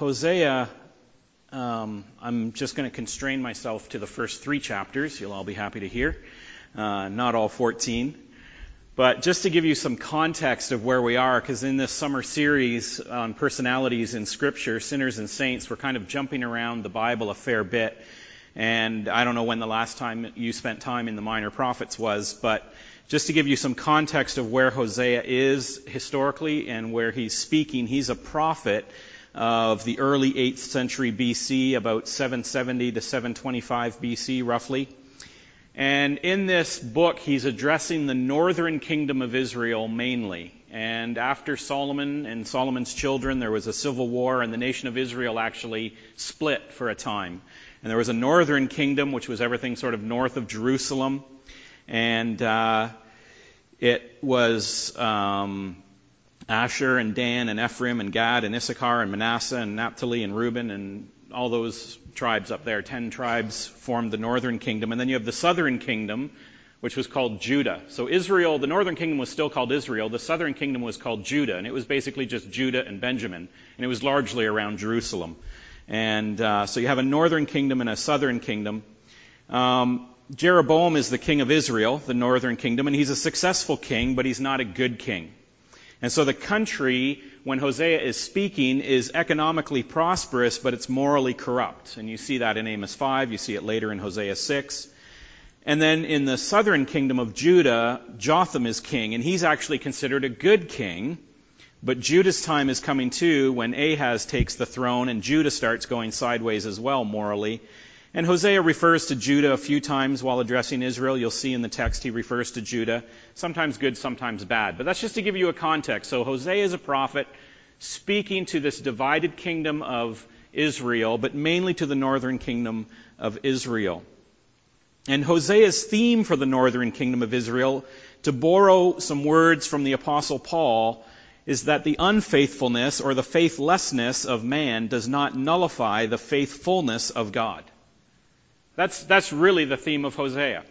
Hosea, um, I'm just going to constrain myself to the first three chapters. You'll all be happy to hear. Uh, not all 14. But just to give you some context of where we are, because in this summer series on personalities in Scripture, sinners and saints, we're kind of jumping around the Bible a fair bit. And I don't know when the last time you spent time in the minor prophets was, but just to give you some context of where Hosea is historically and where he's speaking, he's a prophet of the early 8th century BC, about 770 to 725 BC roughly. And in this book, he's addressing the northern kingdom of Israel mainly. And after Solomon and Solomon's children, there was a civil war, and the nation of Israel actually split for a time. And there was a northern kingdom, which was everything sort of north of Jerusalem and uh, it was um, Asher and Dan and Ephraim and Gad and Issachar and Manasseh and Naphtali and Reuben and all those tribes up there. Ten tribes formed the northern kingdom, and then you have the southern kingdom, which was called Judah. So Israel, the northern kingdom was still called Israel. The southern kingdom was called Judah, and it was basically just Judah and Benjamin, and it was largely around Jerusalem. And uh, so you have a northern kingdom and a southern kingdom. Um, Jeroboam is the king of Israel, the northern kingdom, and he's a successful king, but he's not a good king. And so the country, when Hosea is speaking, is economically prosperous, but it's morally corrupt. And you see that in Amos 5, you see it later in Hosea 6. And then in the southern kingdom of Judah, Jotham is king, and he's actually considered a good king. But Judah's time is coming too when Ahaz takes the throne and Judah starts going sideways as well morally. And Hosea refers to Judah a few times while addressing Israel. You'll see in the text he refers to Judah. Sometimes good, sometimes bad. But that's just to give you a context. So Hosea is a prophet speaking to this divided kingdom of Israel, but mainly to the northern kingdom of Israel. And Hosea's theme for the northern kingdom of Israel, to borrow some words from the apostle Paul, is that the unfaithfulness or the faithlessness of man does not nullify the faithfulness of God. That's, that's really the theme of Hosea.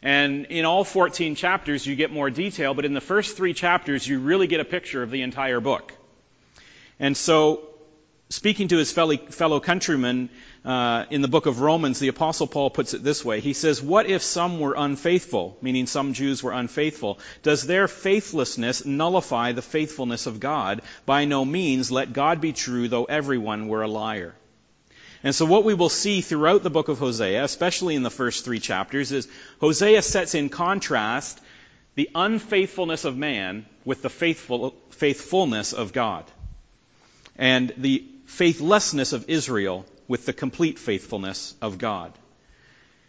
And in all 14 chapters, you get more detail, but in the first three chapters, you really get a picture of the entire book. And so, speaking to his fellow, countrymen uh, in the book of Romans, the Apostle Paul puts it this way. He says, What if some were unfaithful, meaning some Jews were unfaithful? Does their faithlessness nullify the faithfulness of God? By no means. Let God be true, though everyone were a liar. And so what we will see throughout the book of Hosea, especially in the first three chapters, is Hosea sets in contrast the unfaithfulness of man with the faithful, faithfulness of God. And the faithlessness of Israel with the complete faithfulness of God.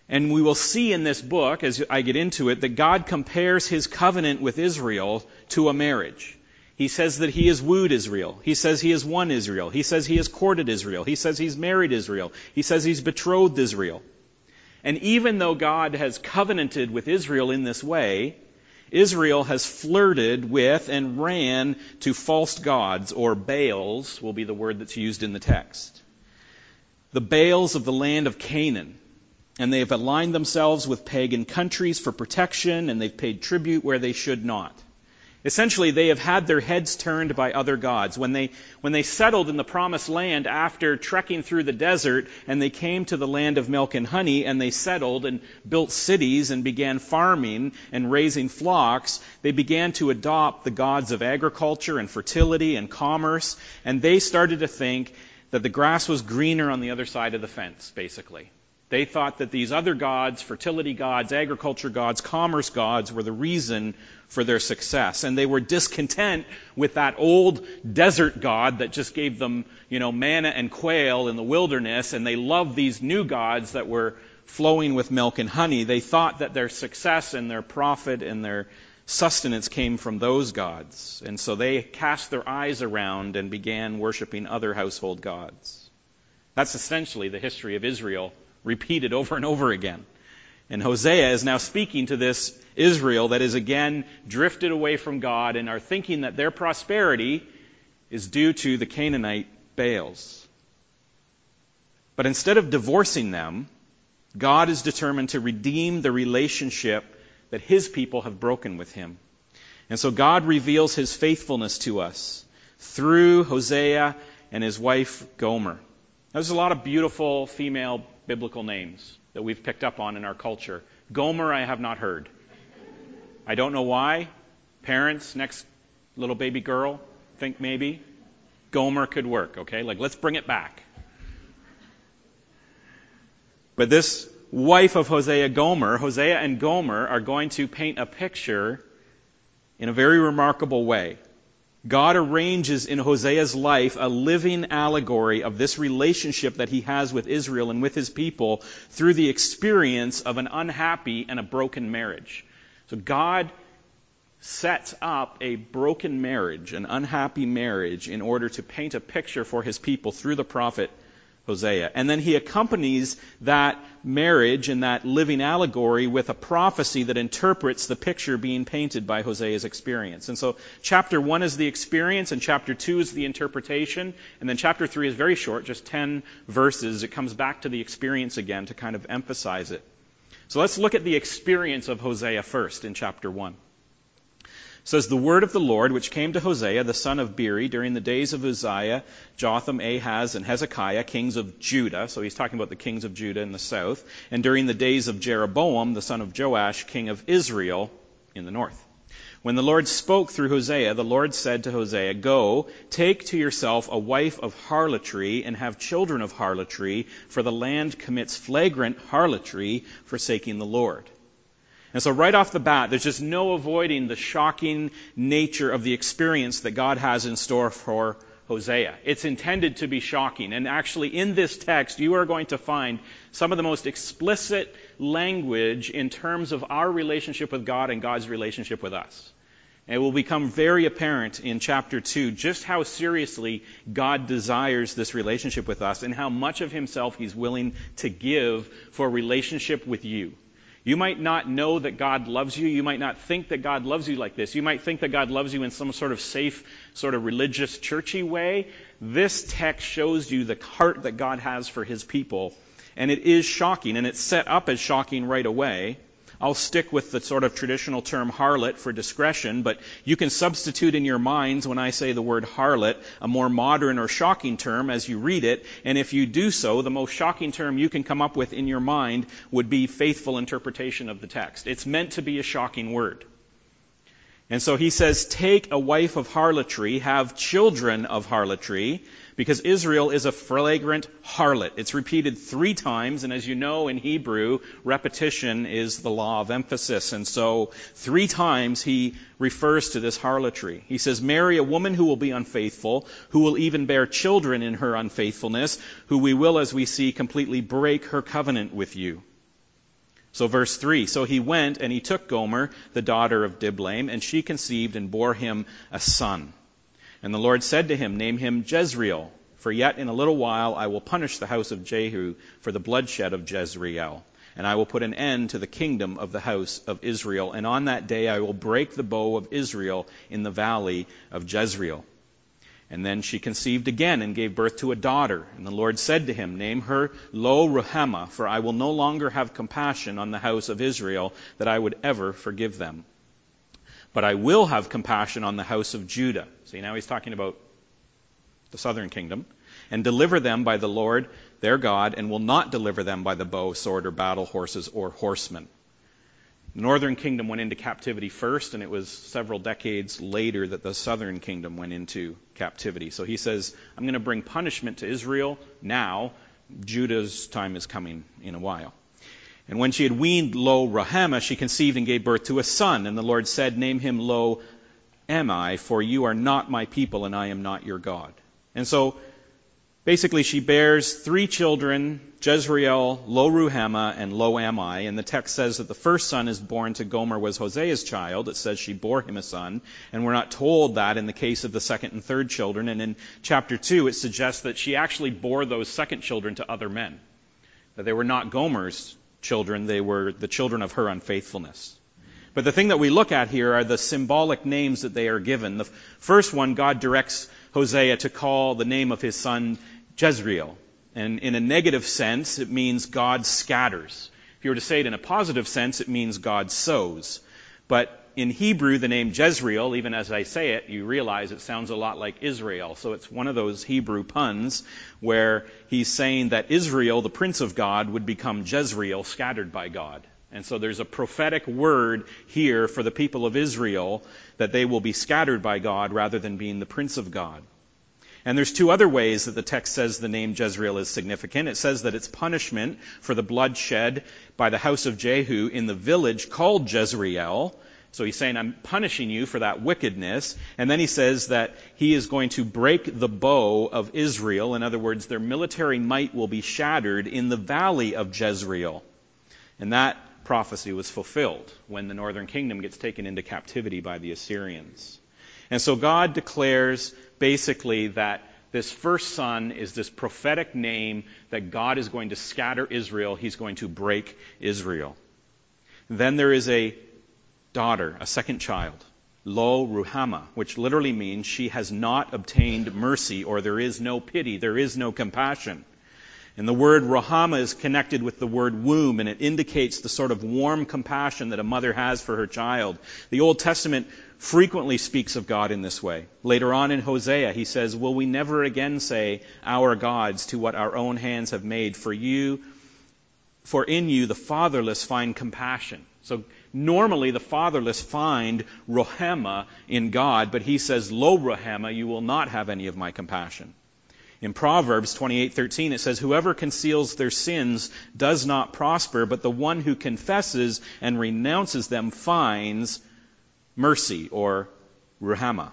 And we will see in this book, as I get into it, that God compares his covenant with Israel to a marriage. He says that he has wooed Israel. He says he has won Israel. He says he has courted Israel. He says he's married Israel. He says he's betrothed Israel. And even though God has covenanted with Israel in this way, Israel has flirted with and ran to false gods, or Baals will be the word that's used in the text. The Baals of the land of Canaan. And they have aligned themselves with pagan countries for protection, and they've paid tribute where they should not. Essentially, they have had their heads turned by other gods. When they, when they settled in the promised land after trekking through the desert and they came to the land of milk and honey and they settled and built cities and began farming and raising flocks, they began to adopt the gods of agriculture and fertility and commerce and they started to think that the grass was greener on the other side of the fence, basically. They thought that these other gods, fertility gods, agriculture gods, commerce gods, were the reason for their success. And they were discontent with that old desert God that just gave them, you know, manna and quail in the wilderness, and they loved these new gods that were flowing with milk and honey. They thought that their success and their profit and their sustenance came from those gods. And so they cast their eyes around and began worshiping other household gods. That's essentially the history of Israel repeated over and over again. And Hosea is now speaking to this Israel that is again drifted away from God and are thinking that their prosperity is due to the Canaanite Baals. But instead of divorcing them, God is determined to redeem the relationship that his people have broken with him. And so God reveals his faithfulness to us through Hosea and his wife Gomer. There's a lot of beautiful female biblical names that we've picked up on in our culture. Gomer, I have not heard. I don't know why. Parents, next little baby girl, think maybe. Gomer could work, okay? Like, let's bring it back. But this wife of Hosea, Gomer, Hosea and Gomer are going to paint a picture in a very remarkable way. God arranges in Hosea's life a living allegory of this relationship that he has with Israel and with his people through the experience of an unhappy and a broken marriage. So God sets up a broken marriage, an unhappy marriage, in order to paint a picture for his people through the prophet Hosea. And then he accompanies that marriage and that living allegory with a prophecy that interprets the picture being painted by Hosea's experience. And so chapter 1 is the experience and chapter 2 is the interpretation. And then chapter 3 is very short, just 10 verses. It comes back to the experience again to kind of emphasize it. So let's look at the experience of Hosea first in chapter 1 says, The word of the Lord, which came to Hosea, the son of Beeri, during the days of Uzziah, Jotham, Ahaz, and Hezekiah, kings of Judah. So he's talking about the kings of Judah in the south. And during the days of Jeroboam, the son of Joash, king of Israel, in the north. When the Lord spoke through Hosea, the Lord said to Hosea, Go, take to yourself a wife of harlotry, and have children of harlotry, for the land commits flagrant harlotry, forsaking the Lord. And so right off the bat, there's just no avoiding the shocking nature of the experience that God has in store for Hosea. It's intended to be shocking. And actually, in this text, you are going to find some of the most explicit language in terms of our relationship with God and God's relationship with us. And it will become very apparent in chapter 2 just how seriously God desires this relationship with us and how much of himself he's willing to give for relationship with you. You might not know that God loves you. You might not think that God loves you like this. You might think that God loves you in some sort of safe, sort of religious, churchy way. This text shows you the heart that God has for his people. And it is shocking, and it's set up as shocking right away. I'll stick with the sort of traditional term harlot for discretion, but you can substitute in your minds when I say the word harlot a more modern or shocking term as you read it, and if you do so, the most shocking term you can come up with in your mind would be faithful interpretation of the text. It's meant to be a shocking word. And so he says, take a wife of harlotry, have children of harlotry, because Israel is a flagrant harlot. It's repeated three times, and as you know in Hebrew, repetition is the law of emphasis. And so three times he refers to this harlotry. He says, marry a woman who will be unfaithful, who will even bear children in her unfaithfulness, who we will, as we see, completely break her covenant with you. So verse 3, so he went and he took Gomer, the daughter of Diblaim, and she conceived and bore him a son. And the Lord said to him, Name him Jezreel, for yet in a little while I will punish the house of Jehu for the bloodshed of Jezreel. And I will put an end to the kingdom of the house of Israel. And on that day I will break the bow of Israel in the valley of Jezreel. And then she conceived again and gave birth to a daughter. And the Lord said to him, Name her Lo Ruhamah, for I will no longer have compassion on the house of Israel, that I would ever forgive them. But I will have compassion on the house of Judah. See, now he's talking about the southern kingdom. And deliver them by the Lord their God, and will not deliver them by the bow, sword, or battle horses, or horsemen. The northern kingdom went into captivity first, and it was several decades later that the southern kingdom went into captivity. So he says, I'm going to bring punishment to Israel now. Judah's time is coming in a while. And when she had weaned Lo Ruhamah, she conceived and gave birth to a son. And the Lord said, Name him Lo Ammi, for you are not my people and I am not your God. And so, basically she bears three children, Jezreel, Lo Ruhamah, and Lo Ammi. And the text says that the first son is born to Gomer was Hosea's child. It says she bore him a son. And we're not told that in the case of the second and third children. And in chapter 2, it suggests that she actually bore those second children to other men. That they were not Gomer's children, they were the children of her unfaithfulness. But the thing that we look at here are the symbolic names that they are given. The first one, God directs Hosea to call the name of his son Jezreel. And in a negative sense, it means God scatters. If you were to say it in a positive sense, it means God sows. But in Hebrew, the name Jezreel, even as I say it, you realize it sounds a lot like Israel. So it's one of those Hebrew puns where he's saying that Israel, the prince of God, would become Jezreel, scattered by God. And so there's a prophetic word here for the people of Israel that they will be scattered by God rather than being the prince of God. And there's two other ways that the text says the name Jezreel is significant. It says that it's punishment for the bloodshed by the house of Jehu in the village called Jezreel. So he's saying, I'm punishing you for that wickedness. And then he says that he is going to break the bow of Israel. In other words, their military might will be shattered in the valley of Jezreel. And that prophecy was fulfilled when the northern kingdom gets taken into captivity by the Assyrians. And so God declares basically that this first son is this prophetic name that God is going to scatter Israel. He's going to break Israel. Then there is a daughter, a second child, Lo Ruhamah, which literally means she has not obtained mercy or there is no pity, there is no compassion. And the word Ruhamah is connected with the word womb, and it indicates the sort of warm compassion that a mother has for her child. The Old Testament frequently speaks of God in this way. Later on in Hosea, he says, Will we never again say, Our gods, to what our own hands have made? For you, for in you the fatherless find compassion. So normally the fatherless find Ruhamah in God, but he says, Lo Ruhamah, you will not have any of my compassion. In Proverbs 28:13 it says whoever conceals their sins does not prosper but the one who confesses and renounces them finds mercy or ruhamah.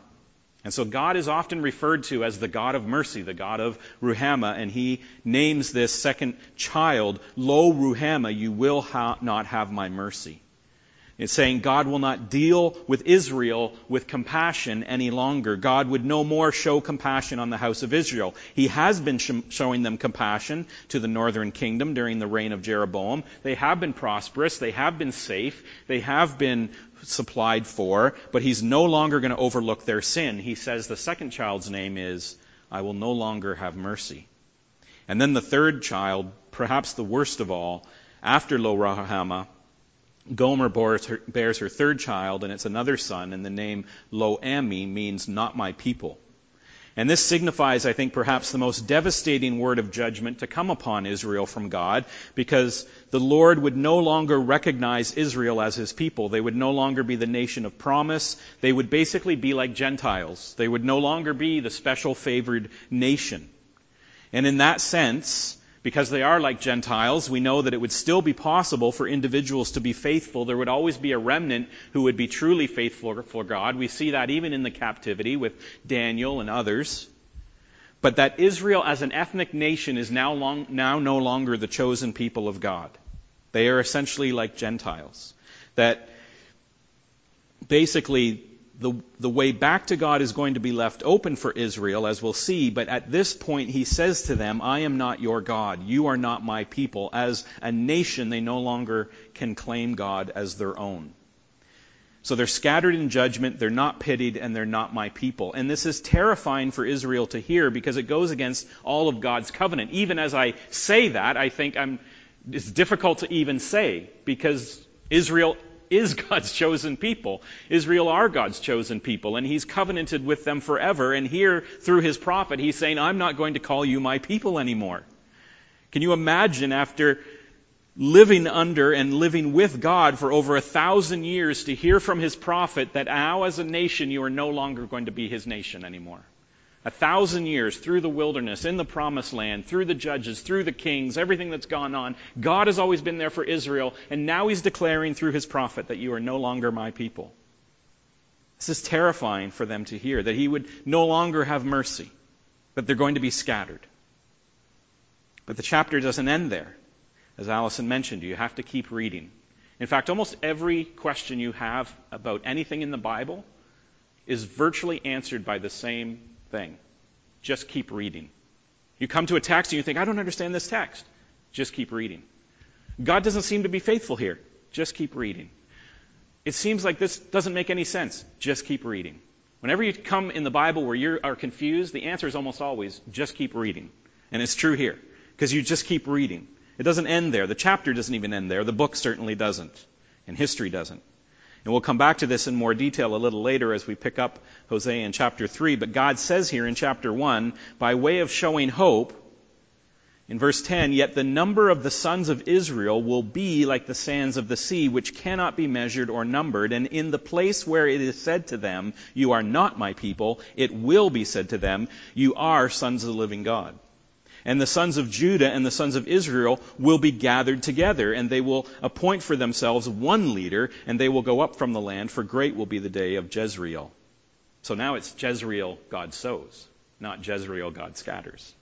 And so God is often referred to as the God of mercy, the God of Ruhamah, and he names this second child, Lo Ruhamah, you will ha- not have my mercy. It's saying God will not deal with Israel with compassion any longer. God would no more show compassion on the house of Israel. He has been sh- showing them compassion to the northern kingdom during the reign of Jeroboam. They have been prosperous. They have been safe. They have been supplied for, but he's no longer going to overlook their sin. He says the second child's name is, I will no longer have mercy. And then the third child, perhaps the worst of all, after Lo Ruhamah, Gomer bears her, bears her, third child, and it's another son, and the name Lo Ammi means not my people. And this signifies, I think, perhaps the most devastating word of judgment to come upon Israel from God, because the Lord would no longer recognize Israel as his people. They would no longer be the nation of promise. They would basically be like Gentiles. They would no longer be the special favored nation. And in that sense, because they are like Gentiles, we know that it would still be possible for individuals to be faithful. There would always be a remnant who would be truly faithful for God. We see that even in the captivity with Daniel and others. But that Israel as an ethnic nation is now, long, now no longer the chosen people of God. They are essentially like Gentiles. That basically the, the way back to God is going to be left open for Israel, as we'll see, but at this point he says to them, I am not your God. You are not my people. As a nation, they no longer can claim God as their own. So they're scattered in judgment, they're not pitied, and they're not my people. And this is terrifying for Israel to hear because it goes against all of God's covenant. Even as I say that, I think I'm, it's difficult to even say because Israel is God's chosen people. Israel are God's chosen people, and He's covenanted with them forever. And here, through His prophet, He's saying, I'm not going to call you my people anymore. Can you imagine after living under and living with God for over a thousand years to hear from His prophet that now as a nation you are no longer going to be His nation anymore? A thousand years through the wilderness, in the promised land, through the judges, through the kings, everything that's gone on. God has always been there for Israel, and now he's declaring through his prophet that you are no longer my people. This is terrifying for them to hear, that he would no longer have mercy, that they're going to be scattered. But the chapter doesn't end there. As Allison mentioned, you have to keep reading. In fact, almost every question you have about anything in the Bible is virtually answered by the same thing. Just keep reading. You come to a text and you think, I don't understand this text. Just keep reading. God doesn't seem to be faithful here. Just keep reading. It seems like this doesn't make any sense. Just keep reading. Whenever you come in the Bible where you are confused, the answer is almost always just keep reading. And it's true here because you just keep reading. It doesn't end there. The chapter doesn't even end there. The book certainly doesn't. And history doesn't. And we'll come back to this in more detail a little later as we pick up Hosea in chapter 3. But God says here in chapter 1, by way of showing hope, in verse 10, yet the number of the sons of Israel will be like the sands of the sea, which cannot be measured or numbered. And in the place where it is said to them, You are not my people, it will be said to them, You are sons of the living God. And the sons of Judah and the sons of Israel will be gathered together, and they will appoint for themselves one leader, and they will go up from the land, for great will be the day of Jezreel. So now it's Jezreel God sows, not Jezreel God scatters.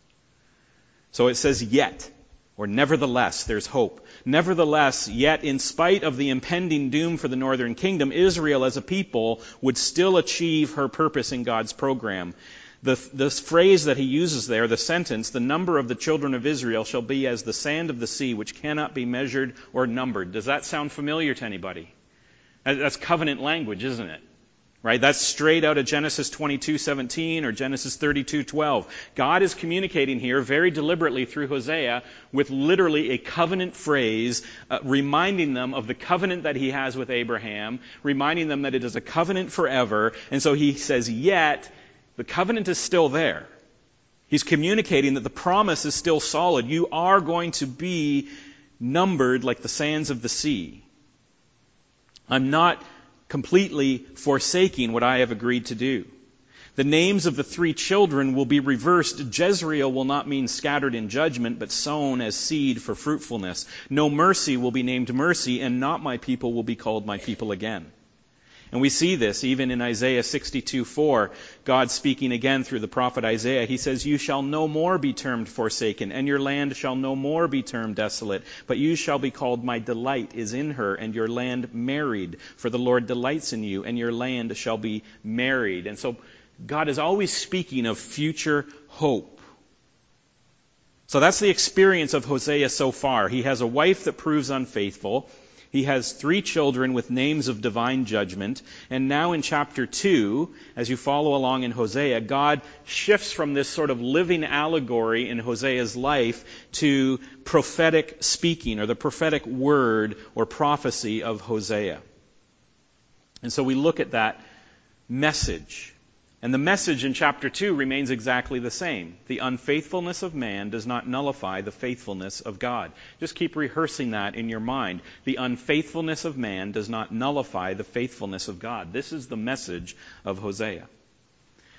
So it says yet, or nevertheless, there's hope. Nevertheless, yet in spite of the impending doom for the northern kingdom, Israel as a people would still achieve her purpose in God's program. The, the phrase that he uses there, the sentence, the number of the children of Israel shall be as the sand of the sea, which cannot be measured or numbered. Does that sound familiar to anybody? That's covenant language, isn't it? Right? That's straight out of Genesis 22:17 or Genesis 32:12. God is communicating here very deliberately through Hosea with literally a covenant phrase, uh, reminding them of the covenant that he has with Abraham, reminding them that it is a covenant forever. And so he says, "Yet the covenant is still there. He's communicating that the promise is still solid. You are going to be numbered like the sands of the sea. I'm not completely forsaking what I have agreed to do. The names of the three children will be reversed. Jezreel will not mean scattered in judgment, but sown as seed for fruitfulness. No mercy will be named mercy, and not my people will be called my people again. And we see this even in Isaiah 62 4. God speaking again through the prophet Isaiah. He says, You shall no more be termed forsaken, and your land shall no more be termed desolate, but you shall be called, My delight is in her, and your land married. For the Lord delights in you, and your land shall be married. And so God is always speaking of future hope. So that's the experience of Hosea so far. He has a wife that proves unfaithful. He has three children with names of divine judgment. And now in chapter 2, as you follow along in Hosea, God shifts from this sort of living allegory in Hosea's life to prophetic speaking or the prophetic word or prophecy of Hosea. And so we look at that message and the message in chapter 2 remains exactly the same. The unfaithfulness of man does not nullify the faithfulness of God. Just keep rehearsing that in your mind. The unfaithfulness of man does not nullify the faithfulness of God. This is the message of Hosea.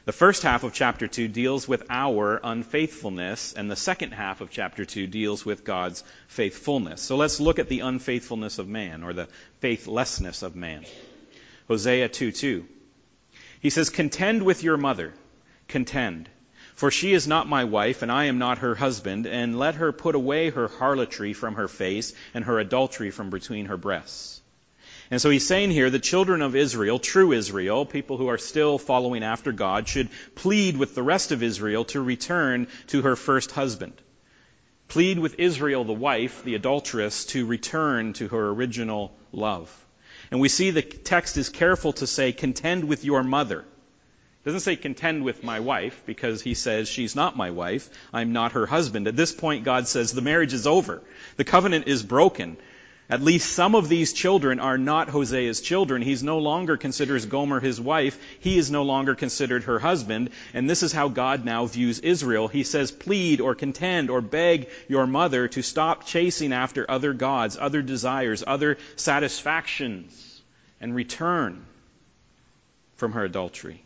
The first half of chapter 2 deals with our unfaithfulness, and the second half of chapter 2 deals with God's faithfulness. So let's look at the unfaithfulness of man, or the faithlessness of man. Hosea 2 2. He says, Contend with your mother. Contend. For she is not my wife, and I am not her husband, and let her put away her harlotry from her face, and her adultery from between her breasts. And so he's saying here the children of Israel, true Israel, people who are still following after God, should plead with the rest of Israel to return to her first husband. Plead with Israel, the wife, the adulteress, to return to her original love. And we see the text is careful to say, contend with your mother. It doesn't say contend with my wife because he says she's not my wife. I'm not her husband. At this point, God says the marriage is over. The covenant is broken. At least some of these children are not Hosea's children. He's no longer considers Gomer his wife. He is no longer considered her husband. And this is how God now views Israel. He says, plead or contend or beg your mother to stop chasing after other gods, other desires, other satisfactions, and return from her adultery.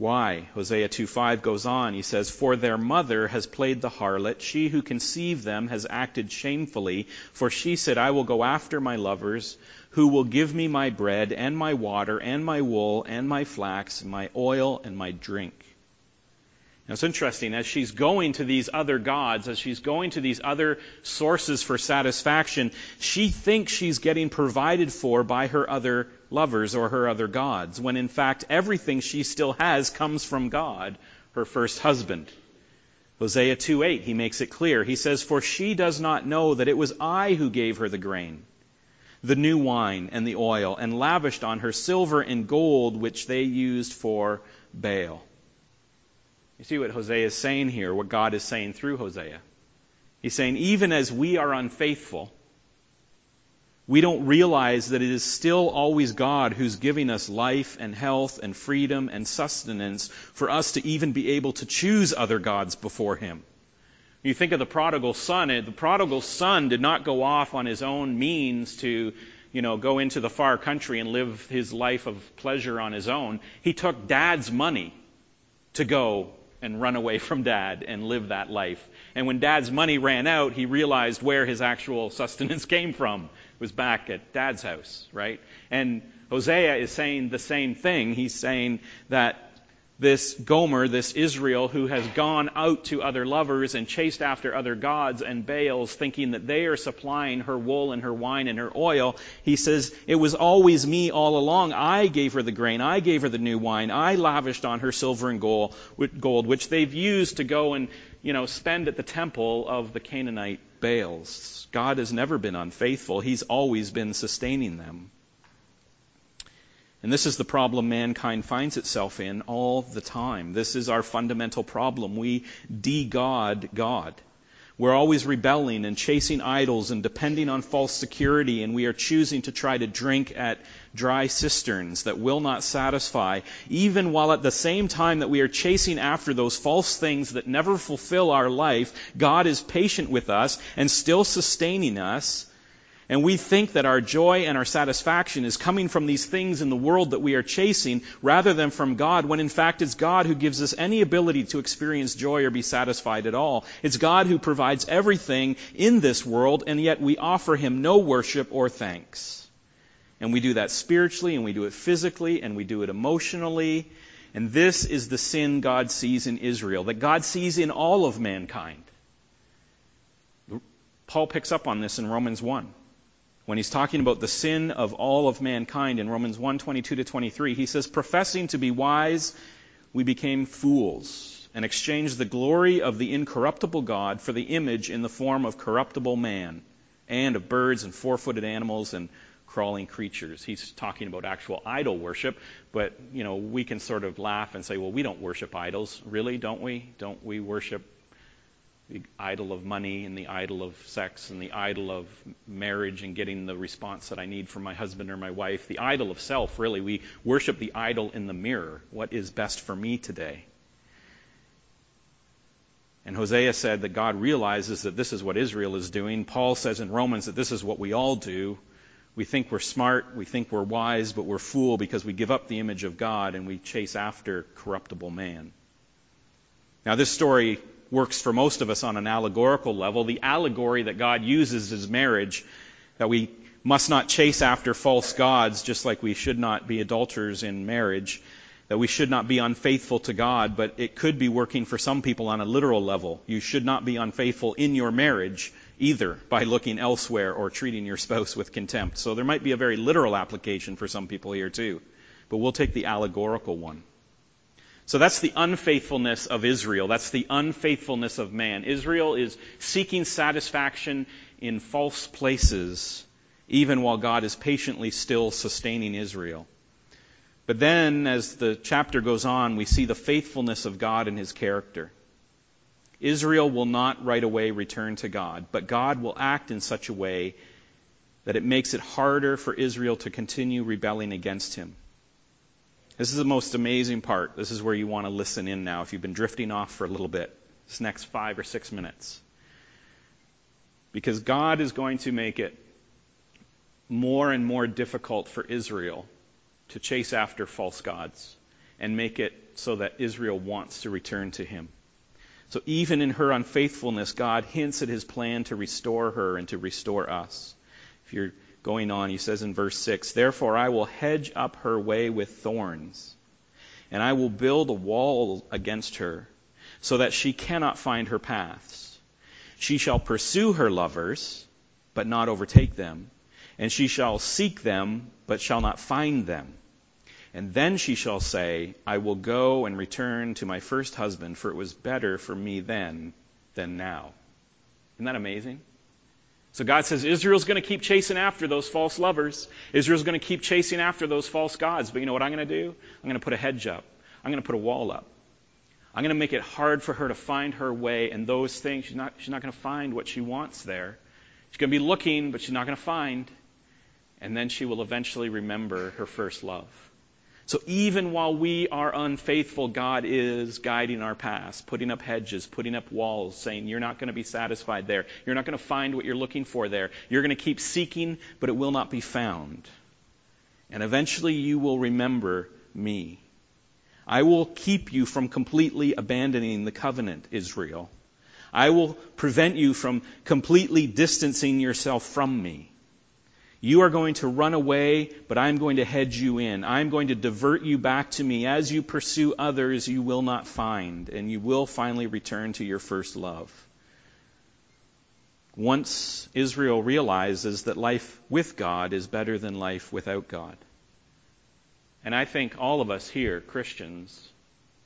Why? Hosea 2:5 goes on. He says, "For their mother has played the harlot; she who conceived them has acted shamefully, for she said, I will go after my lovers, who will give me my bread and my water and my wool and my flax, my oil and my drink." Now it's interesting, as she's going to these other gods, as she's going to these other sources for satisfaction, she thinks she's getting provided for by her other lovers or her other gods, when in fact everything she still has comes from God, her first husband. Hosea 2:8 he makes it clear. He says, "For she does not know that it was I who gave her the grain, the new wine and the oil, and lavished on her silver and gold which they used for Baal." You see what Hosea is saying here, what God is saying through Hosea. He's saying, even as we are unfaithful, we don't realize that it is still always God who's giving us life and health and freedom and sustenance for us to even be able to choose other gods before Him. You think of the prodigal son, the prodigal son did not go off on his own means to, you know, go into the far country and live his life of pleasure on his own. He took dad's money to go and run away from dad and live that life. And when dad's money ran out, he realized where his actual sustenance came from was back at dad's house, right? And Hosea is saying the same thing. He's saying that this Gomer, this Israel, who has gone out to other lovers and chased after other gods and Baals, thinking that they are supplying her wool and her wine and her oil, he says, It was always me all along. I gave her the grain. I gave her the new wine. I lavished on her silver and gold, which they've used to go and, you know, spend at the temple of the Canaanite Baals. God has never been unfaithful. He's always been sustaining them. And this is the problem mankind finds itself in all the time. This is our fundamental problem. We de-God God. We're always rebelling and chasing idols and depending on false security, and we are choosing to try to drink at dry cisterns that will not satisfy, even while at the same time that we are chasing after those false things that never fulfill our life, God is patient with us and still sustaining us and we think that our joy and our satisfaction is coming from these things in the world that we are chasing rather than from God, when in fact it's God who gives us any ability to experience joy or be satisfied at all. It's God who provides everything in this world, and yet we offer Him no worship or thanks. And we do that spiritually, and we do it physically, and we do it emotionally. And this is the sin God sees in Israel, that God sees in all of mankind. Paul picks up on this in Romans 1 when he's talking about the sin of all of mankind in Romans 1 22 to 23, he says, Professing to be wise, we became fools and exchanged the glory of the incorruptible God for the image in the form of corruptible man and of birds and four footed animals and crawling creatures. He's talking about actual idol worship, but you know, we can sort of laugh and say, well, we don't worship idols. Really, don't we? Don't we worship the idol of money and the idol of sex and the idol of marriage and getting the response that I need from my husband or my wife. The idol of self, really. We worship the idol in the mirror. What is best for me today? And Hosea said that God realizes that this is what Israel is doing. Paul says in Romans that this is what we all do. We think we're smart, we think we're wise, but we're fool because we give up the image of God and we chase after corruptible man. Now, this story works for most of us on an allegorical level. The allegory that God uses is marriage, that we must not chase after false gods, just like we should not be adulterers in marriage, that we should not be unfaithful to God, but it could be working for some people on a literal level. You should not be unfaithful in your marriage either by looking elsewhere or treating your spouse with contempt. So there might be a very literal application for some people here too. But we'll take the allegorical one. So that's the unfaithfulness of Israel. That's the unfaithfulness of man. Israel is seeking satisfaction in false places, even while God is patiently still sustaining Israel. But then, as the chapter goes on, we see the faithfulness of God and his character. Israel will not right away return to God, but God will act in such a way that it makes it harder for Israel to continue rebelling against him. This is the most amazing part. This is where you want to listen in now if you've been drifting off for a little bit, this next five or six minutes. Because God is going to make it more and more difficult for Israel to chase after false gods and make it so that Israel wants to return to Him. So even in her unfaithfulness, God hints at His plan to restore her and to restore us. If you're going on, he says in verse 6 Therefore I will hedge up her way with thorns, and I will build a wall against her, so that she cannot find her paths. She shall pursue her lovers, but not overtake them, and she shall seek them, but shall not find them. And then she shall say, I will go and return to my first husband, for it was better for me then than now. Isn't that amazing? So God says Israel's going to keep chasing after those false lovers. Israel's going to keep chasing after those false gods. But you know what I'm going to do? I'm going to put a hedge up. I'm going to put a wall up. I'm going to make it hard for her to find her way and those things. She's not, she's not going to find what she wants there. She's going to be looking, but she's not going to find. and then she will eventually remember her first love. So even while we are unfaithful, God is guiding our paths, putting up hedges, putting up walls, saying, You're not going to be satisfied there. You're not going to find what you're looking for there. You're going to keep seeking, but it will not be found. And eventually you will remember me. I will keep you from completely abandoning the covenant, Israel. I will prevent you from completely distancing yourself from me. You are going to run away, but I'm going to hedge you in. I'm going to divert you back to me. As you pursue others, you will not find, and you will finally return to your first love. Once Israel realizes that life with God is better than life without God. And I think all of us here, Christians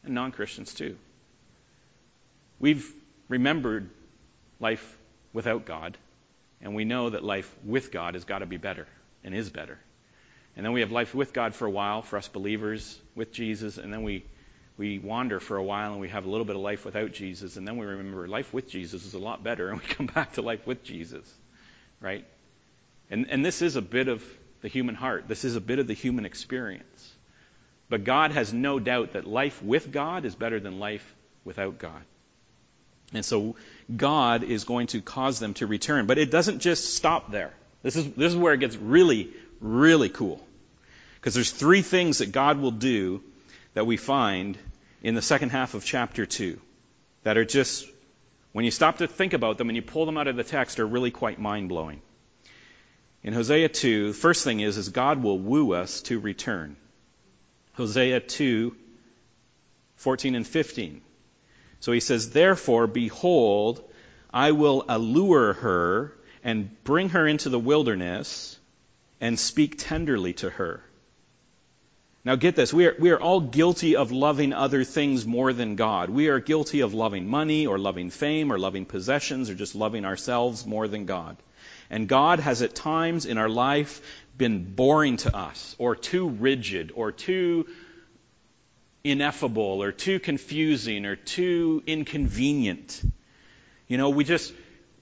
and non Christians too, we've remembered life without God and we know that life with God has got to be better and is better. And then we have life with God for a while, for us believers, with Jesus, and then we, we wander for a while and we have a little bit of life without Jesus, and then we remember life with Jesus is a lot better, and we come back to life with Jesus. Right? And, and this is a bit of the human heart. This is a bit of the human experience. But God has no doubt that life with God is better than life without God. And so God is going to cause them to return. But it doesn't just stop there. This is, this is where it gets really, really cool. Because there's three things that God will do that we find in the second half of chapter 2 that are just, when you stop to think about them and you pull them out of the text, are really quite mind blowing. In Hosea 2, the first thing is, is God will woo us to return. Hosea 2, 14 and 15. So he says, Therefore, behold, I will allure her and bring her into the wilderness and speak tenderly to her. Now get this, we are, we are all guilty of loving other things more than God. We are guilty of loving money or loving fame or loving possessions or just loving ourselves more than God. And God has at times in our life been boring to us or too rigid or too ineffable or too confusing or too inconvenient. You know, we just,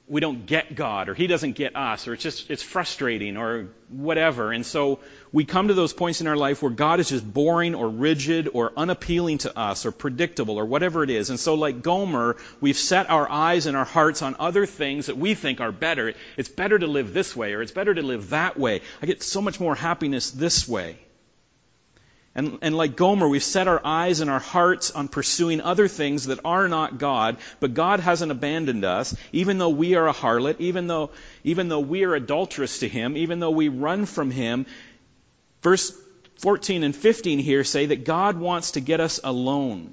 we don't get God or He doesn't get us or it's just, it's frustrating or whatever. And so we come to those points in our life where God is just boring or rigid or unappealing to us or predictable or whatever it is. And so like Gomer, we've set our eyes and our hearts on other things that we think are better. It's better to live this way or it's better to live that way. I get so much more happiness this way. And, and, like Gomer, we've set our eyes and our hearts on pursuing other things that are not God, but God hasn't abandoned us, even though we are a harlot, even though, even though we are adulterous to Him, even though we run from Him. Verse 14 and 15 here say that God wants to get us alone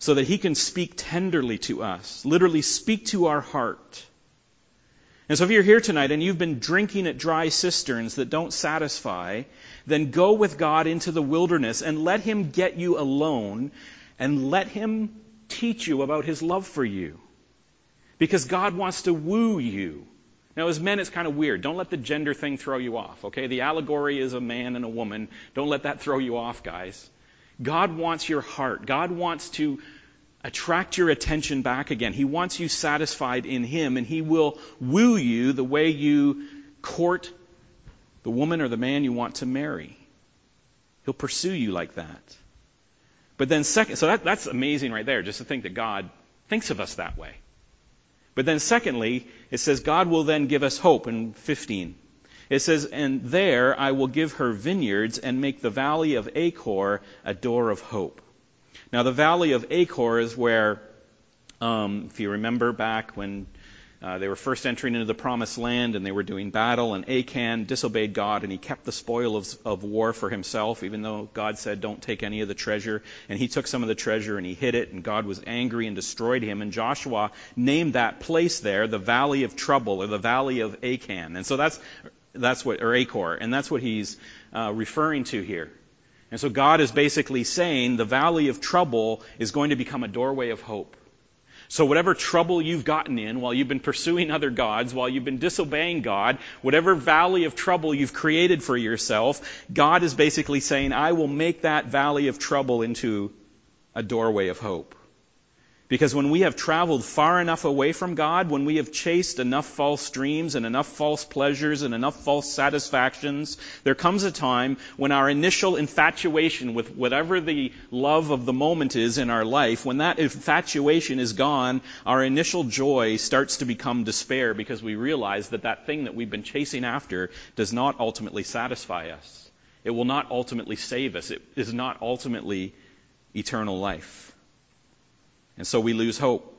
so that He can speak tenderly to us, literally speak to our heart. And so if you're here tonight and you've been drinking at dry cisterns that don't satisfy, then go with God into the wilderness and let Him get you alone and let Him teach you about His love for you. Because God wants to woo you. Now, as men, it's kind of weird. Don't let the gender thing throw you off, okay? The allegory is a man and a woman. Don't let that throw you off, guys. God wants your heart. God wants to attract your attention back again. He wants you satisfied in Him, and He will woo you the way you court the woman or the man you want to marry. He'll pursue you like that. But then second, so that, that's amazing right there, just to think that God thinks of us that way. But then secondly, it says God will then give us hope in 15. It says, and there I will give her vineyards and make the valley of Achor a door of hope. Now, the valley of Achor is where, um, if you remember back when uh, they were first entering into the promised land and they were doing battle, and Achan disobeyed God and he kept the spoil of, of war for himself, even though God said, Don't take any of the treasure. And he took some of the treasure and he hid it, and God was angry and destroyed him. And Joshua named that place there the Valley of Trouble or the Valley of Achan. And so that's, that's what, or Achor, and that's what he's uh, referring to here. And so God is basically saying the valley of trouble is going to become a doorway of hope. So whatever trouble you've gotten in while you've been pursuing other gods, while you've been disobeying God, whatever valley of trouble you've created for yourself, God is basically saying, I will make that valley of trouble into a doorway of hope. Because when we have traveled far enough away from God, when we have chased enough false dreams and enough false pleasures and enough false satisfactions, there comes a time when our initial infatuation with whatever the love of the moment is in our life, when that infatuation is gone, our initial joy starts to become despair because we realize that that thing that we've been chasing after does not ultimately satisfy us. It will not ultimately save us. It is not ultimately eternal life. And so we lose hope.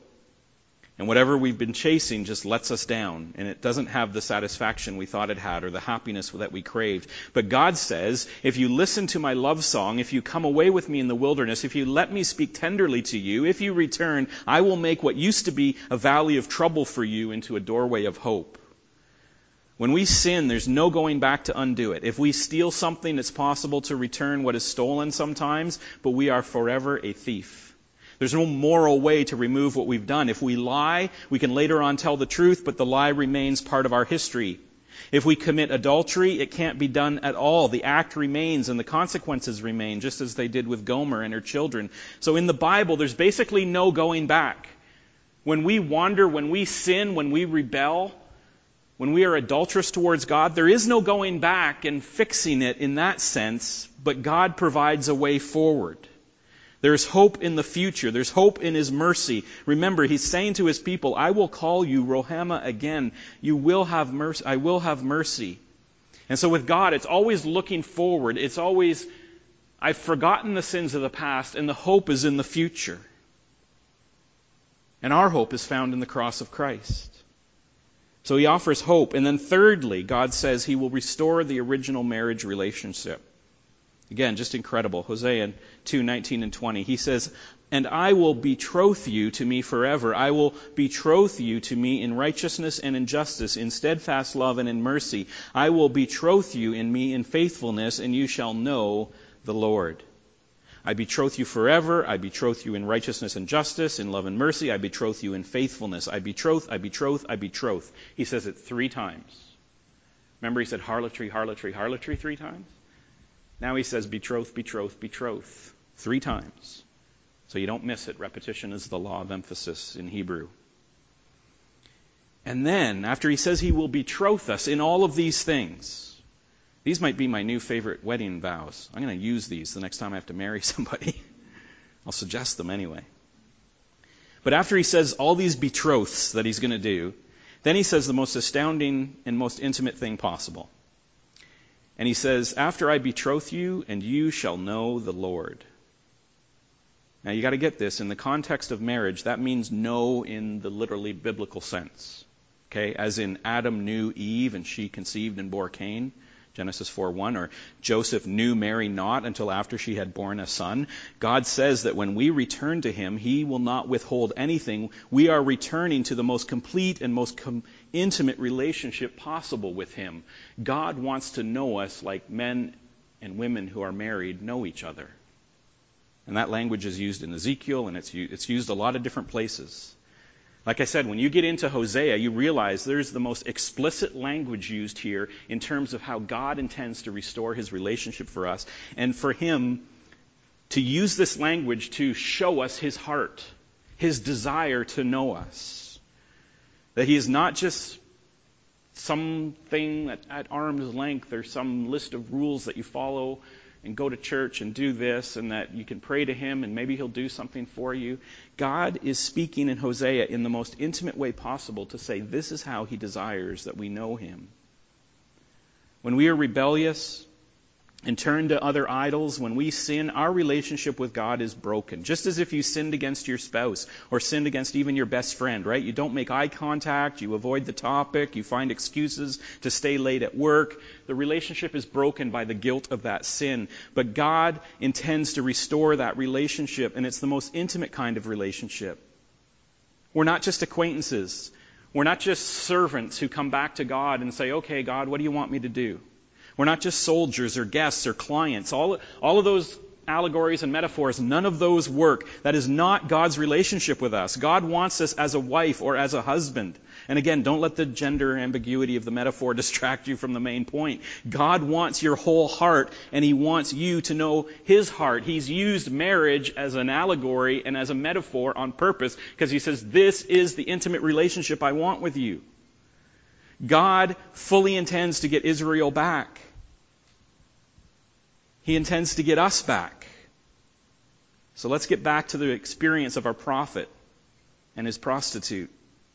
And whatever we've been chasing just lets us down, and it doesn't have the satisfaction we thought it had or the happiness that we craved. But God says, if you listen to my love song, if you come away with me in the wilderness, if you let me speak tenderly to you, if you return, I will make what used to be a valley of trouble for you into a doorway of hope. When we sin, there's no going back to undo it. If we steal something, it's possible to return what is stolen sometimes, but we are forever a thief. There's no moral way to remove what we've done. If we lie, we can later on tell the truth, but the lie remains part of our history. If we commit adultery, it can't be done at all. The act remains and the consequences remain, just as they did with Gomer and her children. So in the Bible, there's basically no going back. When we wander, when we sin, when we rebel, when we are adulterous towards God, there is no going back and fixing it in that sense, but God provides a way forward. There's hope in the future. There's hope in His mercy. Remember, He's saying to His people, I will call you Ruhamah again. You will have mercy. I will have mercy. And so with God, it's always looking forward. It's always, I've forgotten the sins of the past and the hope is in the future. And our hope is found in the cross of Christ. So he offers hope. And then thirdly, God says he will restore the original marriage relationship. Again, just incredible. Hosea 2, 19 and 20. He says, And I will betroth you to me forever. I will betroth you to me in righteousness and in justice, in steadfast love and in mercy. I will betroth you in me in faithfulness, and you shall know the Lord. I betroth you forever. I betroth you in righteousness and justice, in love and mercy. I betroth you in faithfulness. I betroth, I betroth, I betroth. He says it three times. Remember, he said harlotry, harlotry, harlotry three times? Now he says betroth, betroth, betroth three times. So you don't miss it. Repetition is the law of emphasis in Hebrew. And then, after he says he will betroth us in all of these things, these might be my new favorite wedding vows. I'm going to use these the next time I have to marry somebody. I'll suggest them anyway. But after he says all these betroths that he's going to do, then he says the most astounding and most intimate thing possible. And he says, After I betroth you, and you shall know the Lord. Now you got to get this. In the context of marriage, that means know in the literally biblical sense. Okay? As in Adam knew Eve and she conceived and bore Cain. Genesis 4:1 or Joseph knew Mary not until after she had borne a son. God says that when we return to him, he will not withhold anything. We are returning to the most complete and most com- intimate relationship possible with him. God wants to know us like men and women who are married know each other. And that language is used in Ezekiel and it's it's used a lot of different places. Like I said, when you get into Hosea, you realize there's the most explicit language used here in terms of how God intends to restore his relationship for us, and for him to use this language to show us his heart, his desire to know us. That he is not just something at, at arm's length or some list of rules that you follow and go to church and do this and that you can pray to him and maybe he'll do something for you. God is speaking in Hosea in the most intimate way possible to say this is how he desires that we know him. When we are rebellious, and turn to other idols, when we sin, our relationship with God is broken. Just as if you sinned against your spouse or sinned against even your best friend, right? You don't make eye contact, you avoid the topic, you find excuses to stay late at work. The relationship is broken by the guilt of that sin. But God intends to restore that relationship, and it's the most intimate kind of relationship. We're not just acquaintances. We're not just servants who come back to God and say, okay, God, what do you want me to do? We're not just soldiers or guests or clients. All, all of those allegories and metaphors, none of those work. That is not God's relationship with us. God wants us as a wife or as a husband. And again, don't let the gender ambiguity of the metaphor distract you from the main point. God wants your whole heart, and He wants you to know His heart. He's used marriage as an allegory and as a metaphor on purpose because He says, This is the intimate relationship I want with you. God fully intends to get Israel back. He intends to get us back. So let's get back to the experience of our prophet and his prostitute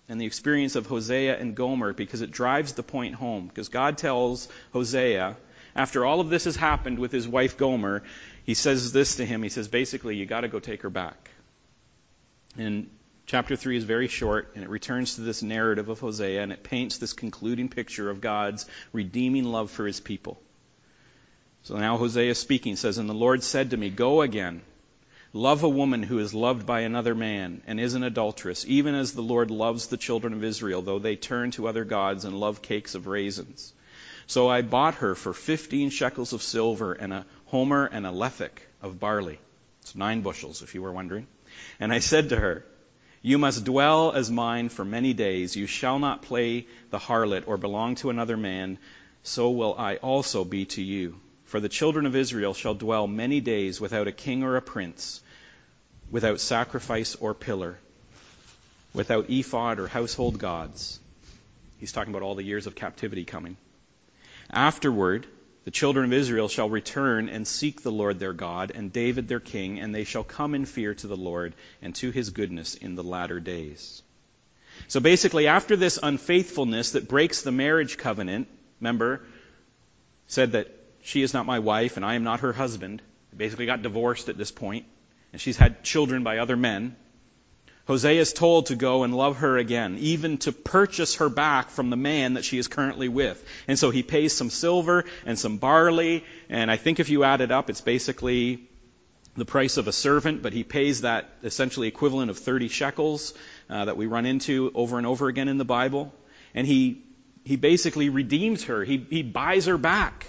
and the experience of Hosea and Gomer because it drives the point home. Because God tells Hosea, after all of this has happened with his wife Gomer, he says this to him. He says, basically, you got to go take her back. And chapter 3 is very short, and it returns to this narrative of Hosea, and it paints this concluding picture of God's redeeming love for his people. So now Hosea speaking says, And the Lord said to me, Go again Love a woman who is loved by another man and is an adulteress, even as the Lord loves the children of Israel, though they turn to other gods and love cakes of raisins. So I bought her for fifteen shekels of silver and a homer and a lethech of barley. It's nine bushels, if you were wondering. And I said to her, You must dwell as mine for many days. You shall not play the harlot or belong to another man. So will I also be to you. For the children of Israel shall dwell many days without a king or a prince without sacrifice or pillar, without ephod or household gods. He's talking about all the years of captivity coming. Afterward, the children of Israel shall return and seek the Lord their God and David their king, and they shall come in fear to the Lord and to his goodness in the latter days. So basically, after this unfaithfulness that breaks the marriage covenant, remember, said that she is not my wife and I am not her husband. They basically got divorced at this point and she's had children by other men. Hosea is told to go and love her again, even to purchase her back from the man that she is currently with. And so he pays some silver and some barley, and I think if you add it up, it's basically the price of a servant, but he pays that essentially equivalent of 30 shekels uh, that we run into over and over again in the Bible. And he, he basically redeems her. He, he buys her back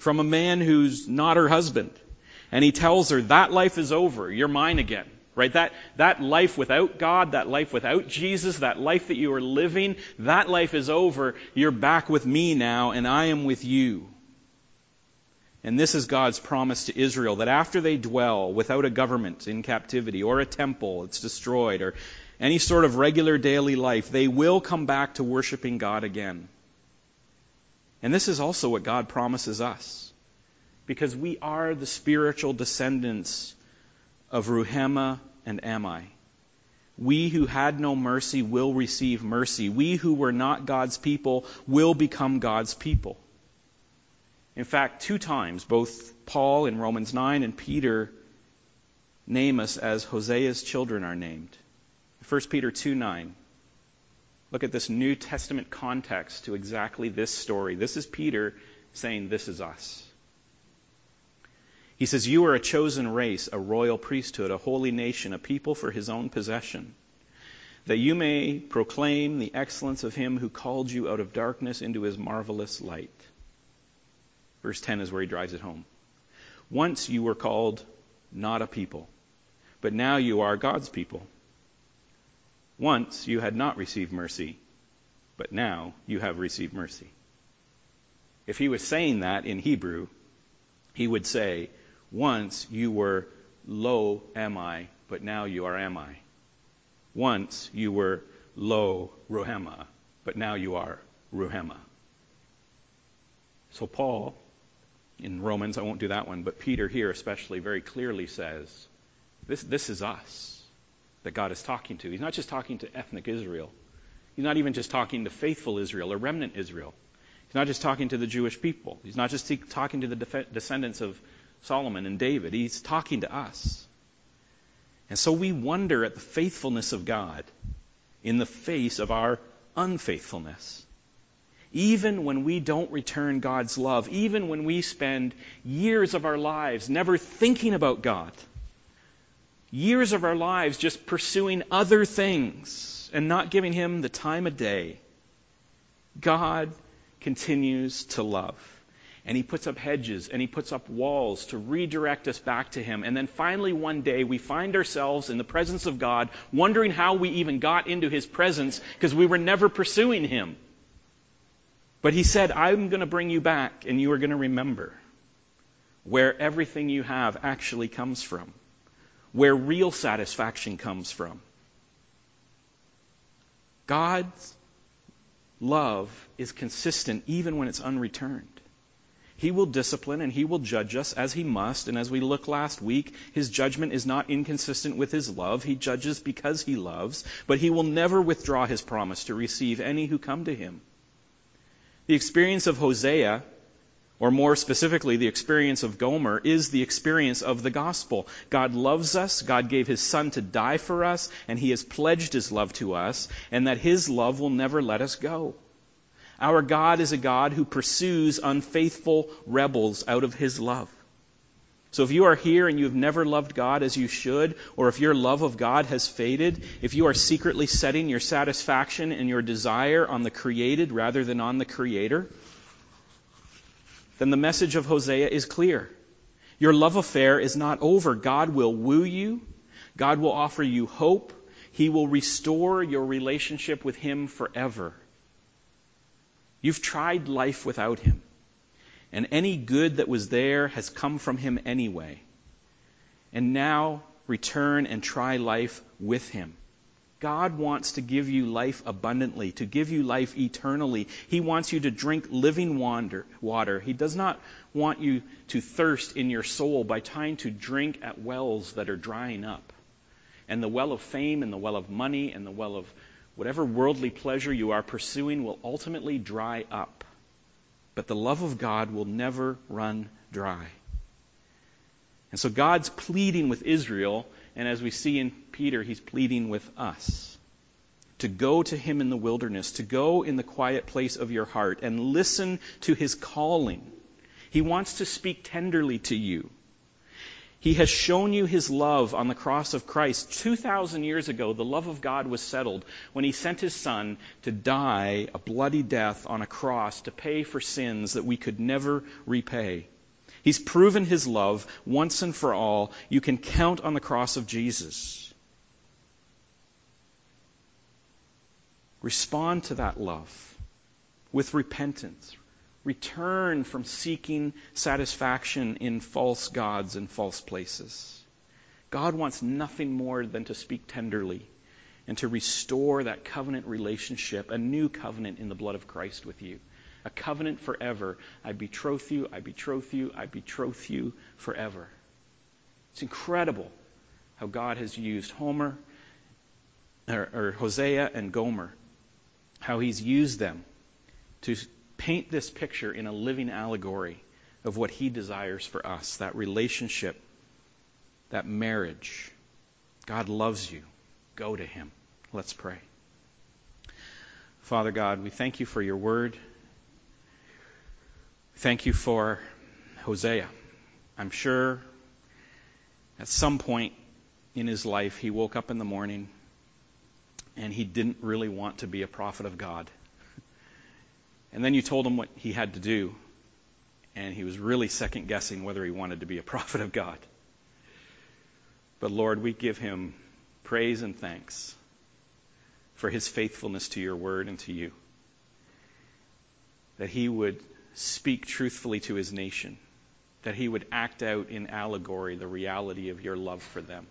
from a man who's not her husband. And he tells her, that life is over. You're mine again. Right? That, that life without God, that life without Jesus, that life that you are living, that life is over. You're back with me now, and I am with you. And this is God's promise to Israel that after they dwell without a government in captivity or a temple that's destroyed or any sort of regular daily life, they will come back to worshiping God again. And this is also what God promises us because we are the spiritual descendants of Ruhamah and Ammi. We who had no mercy will receive mercy. We who were not God's people will become God's people. In fact, two times, both Paul in Romans 9 and Peter name us as Hosea's children are named. 1 Peter 2 9. Look at this New Testament context to exactly this story. This is Peter saying, This is us. He says, You are a chosen race, a royal priesthood, a holy nation, a people for his own possession, that you may proclaim the excellence of him who called you out of darkness into his marvelous light. Verse 10 is where he drives it home. Once you were called not a people, but now you are God's people. Once you had not received mercy, but now you have received mercy. If he was saying that in Hebrew, he would say, once you were lo Ammi, but now you are Ammi. Once you were lo Ruhamah, but now you are Ruhamah. So Paul, in Romans, I won't do that one, but Peter here especially very clearly says, this, this is us that God is talking to. He's not just talking to ethnic Israel. He's not even just talking to faithful Israel or remnant Israel. He's not just talking to the Jewish people. He's not just talking to the descendants of Solomon and David. He's talking to us. And so we wonder at the faithfulness of God in the face of our unfaithfulness. Even when we don't return God's love, even when we spend years of our lives never thinking about God, years of our lives just pursuing other things and not giving Him the time of day, God continues to love. And he puts up hedges and he puts up walls to redirect us back to him. And then finally, one day, we find ourselves in the presence of God, wondering how we even got into his presence because we were never pursuing him. But he said, I'm going to bring you back and you are going to remember where everything you have actually comes from, where real satisfaction comes from. God's love is consistent even when it's unreturned. He will discipline and he will judge us as he must. And as we looked last week, his judgment is not inconsistent with his love. He judges because he loves, but he will never withdraw his promise to receive any who come to him. The experience of Hosea, or more specifically, the experience of Gomer, is the experience of the gospel. God loves us, God gave his son to die for us, and he has pledged his love to us, and that his love will never let us go. Our God is a God who pursues unfaithful rebels out of his love. So if you are here and you've never loved God as you should, or if your love of God has faded, if you are secretly setting your satisfaction and your desire on the created rather than on the creator, then the message of Hosea is clear. Your love affair is not over. God will woo you. God will offer you hope. He will restore your relationship with Him forever. You've tried life without him. And any good that was there has come from him anyway. And now return and try life with him. God wants to give you life abundantly, to give you life eternally. He wants you to drink living water. He does not want you to thirst in your soul by trying to drink at wells that are drying up. And the well of fame and the well of money and the well of whatever worldly pleasure you are pursuing will ultimately dry up. But the love of God will never run dry. And so God's pleading with Israel, and as we see in Peter, he's pleading with us to go to him in the wilderness, to go in the quiet place of your heart and listen to his calling. He wants to speak tenderly to you. He has shown you his love on the cross of Christ. 2,000 years ago, the love of God was settled when he sent his son to die a bloody death on a cross to pay for sins that we could never repay. He's proven his love once and for all. You can count on the cross of Jesus. Respond to that love with repentance, Return from seeking satisfaction in false gods and false places. God wants nothing more than to speak tenderly and to restore that covenant relationship, a new covenant in the blood of Christ with you. A covenant forever. I betroth you, I betroth you, I betroth you forever. It's incredible how God has used Homer, or, or Hosea and Gomer, how he's used them to paint this picture in a living allegory of what he desires for us that relationship, that marriage. God loves you. Go to him. Let's pray. Father God, we thank you for your word. Thank you for Hosea. I'm sure at some point in his life he woke up in the morning and he didn't really want to be a prophet of God. And then you told him what he had to do, and he was really second guessing whether he wanted to be a prophet of God. But Lord, we give him praise and thanks for his faithfulness to your word and to you. That he would speak truthfully to his nation, that he would act out in allegory the reality of your love for them,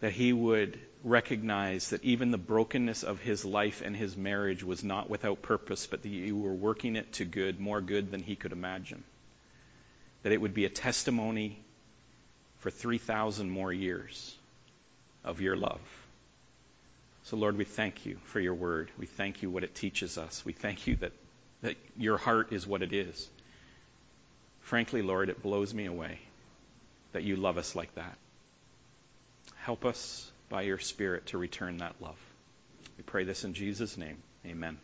that he would recognize that even the brokenness of his life and his marriage was not without purpose, but that you were working it to good, more good than he could imagine. That it would be a testimony for 3,000 more years of your love. So, Lord, we thank you for your word. We thank you what it teaches us. We thank you that, that your heart is what it is. Frankly, Lord, it blows me away that you love us like that. Help us by your Spirit to return that love. We pray this in Jesus' name. Amen.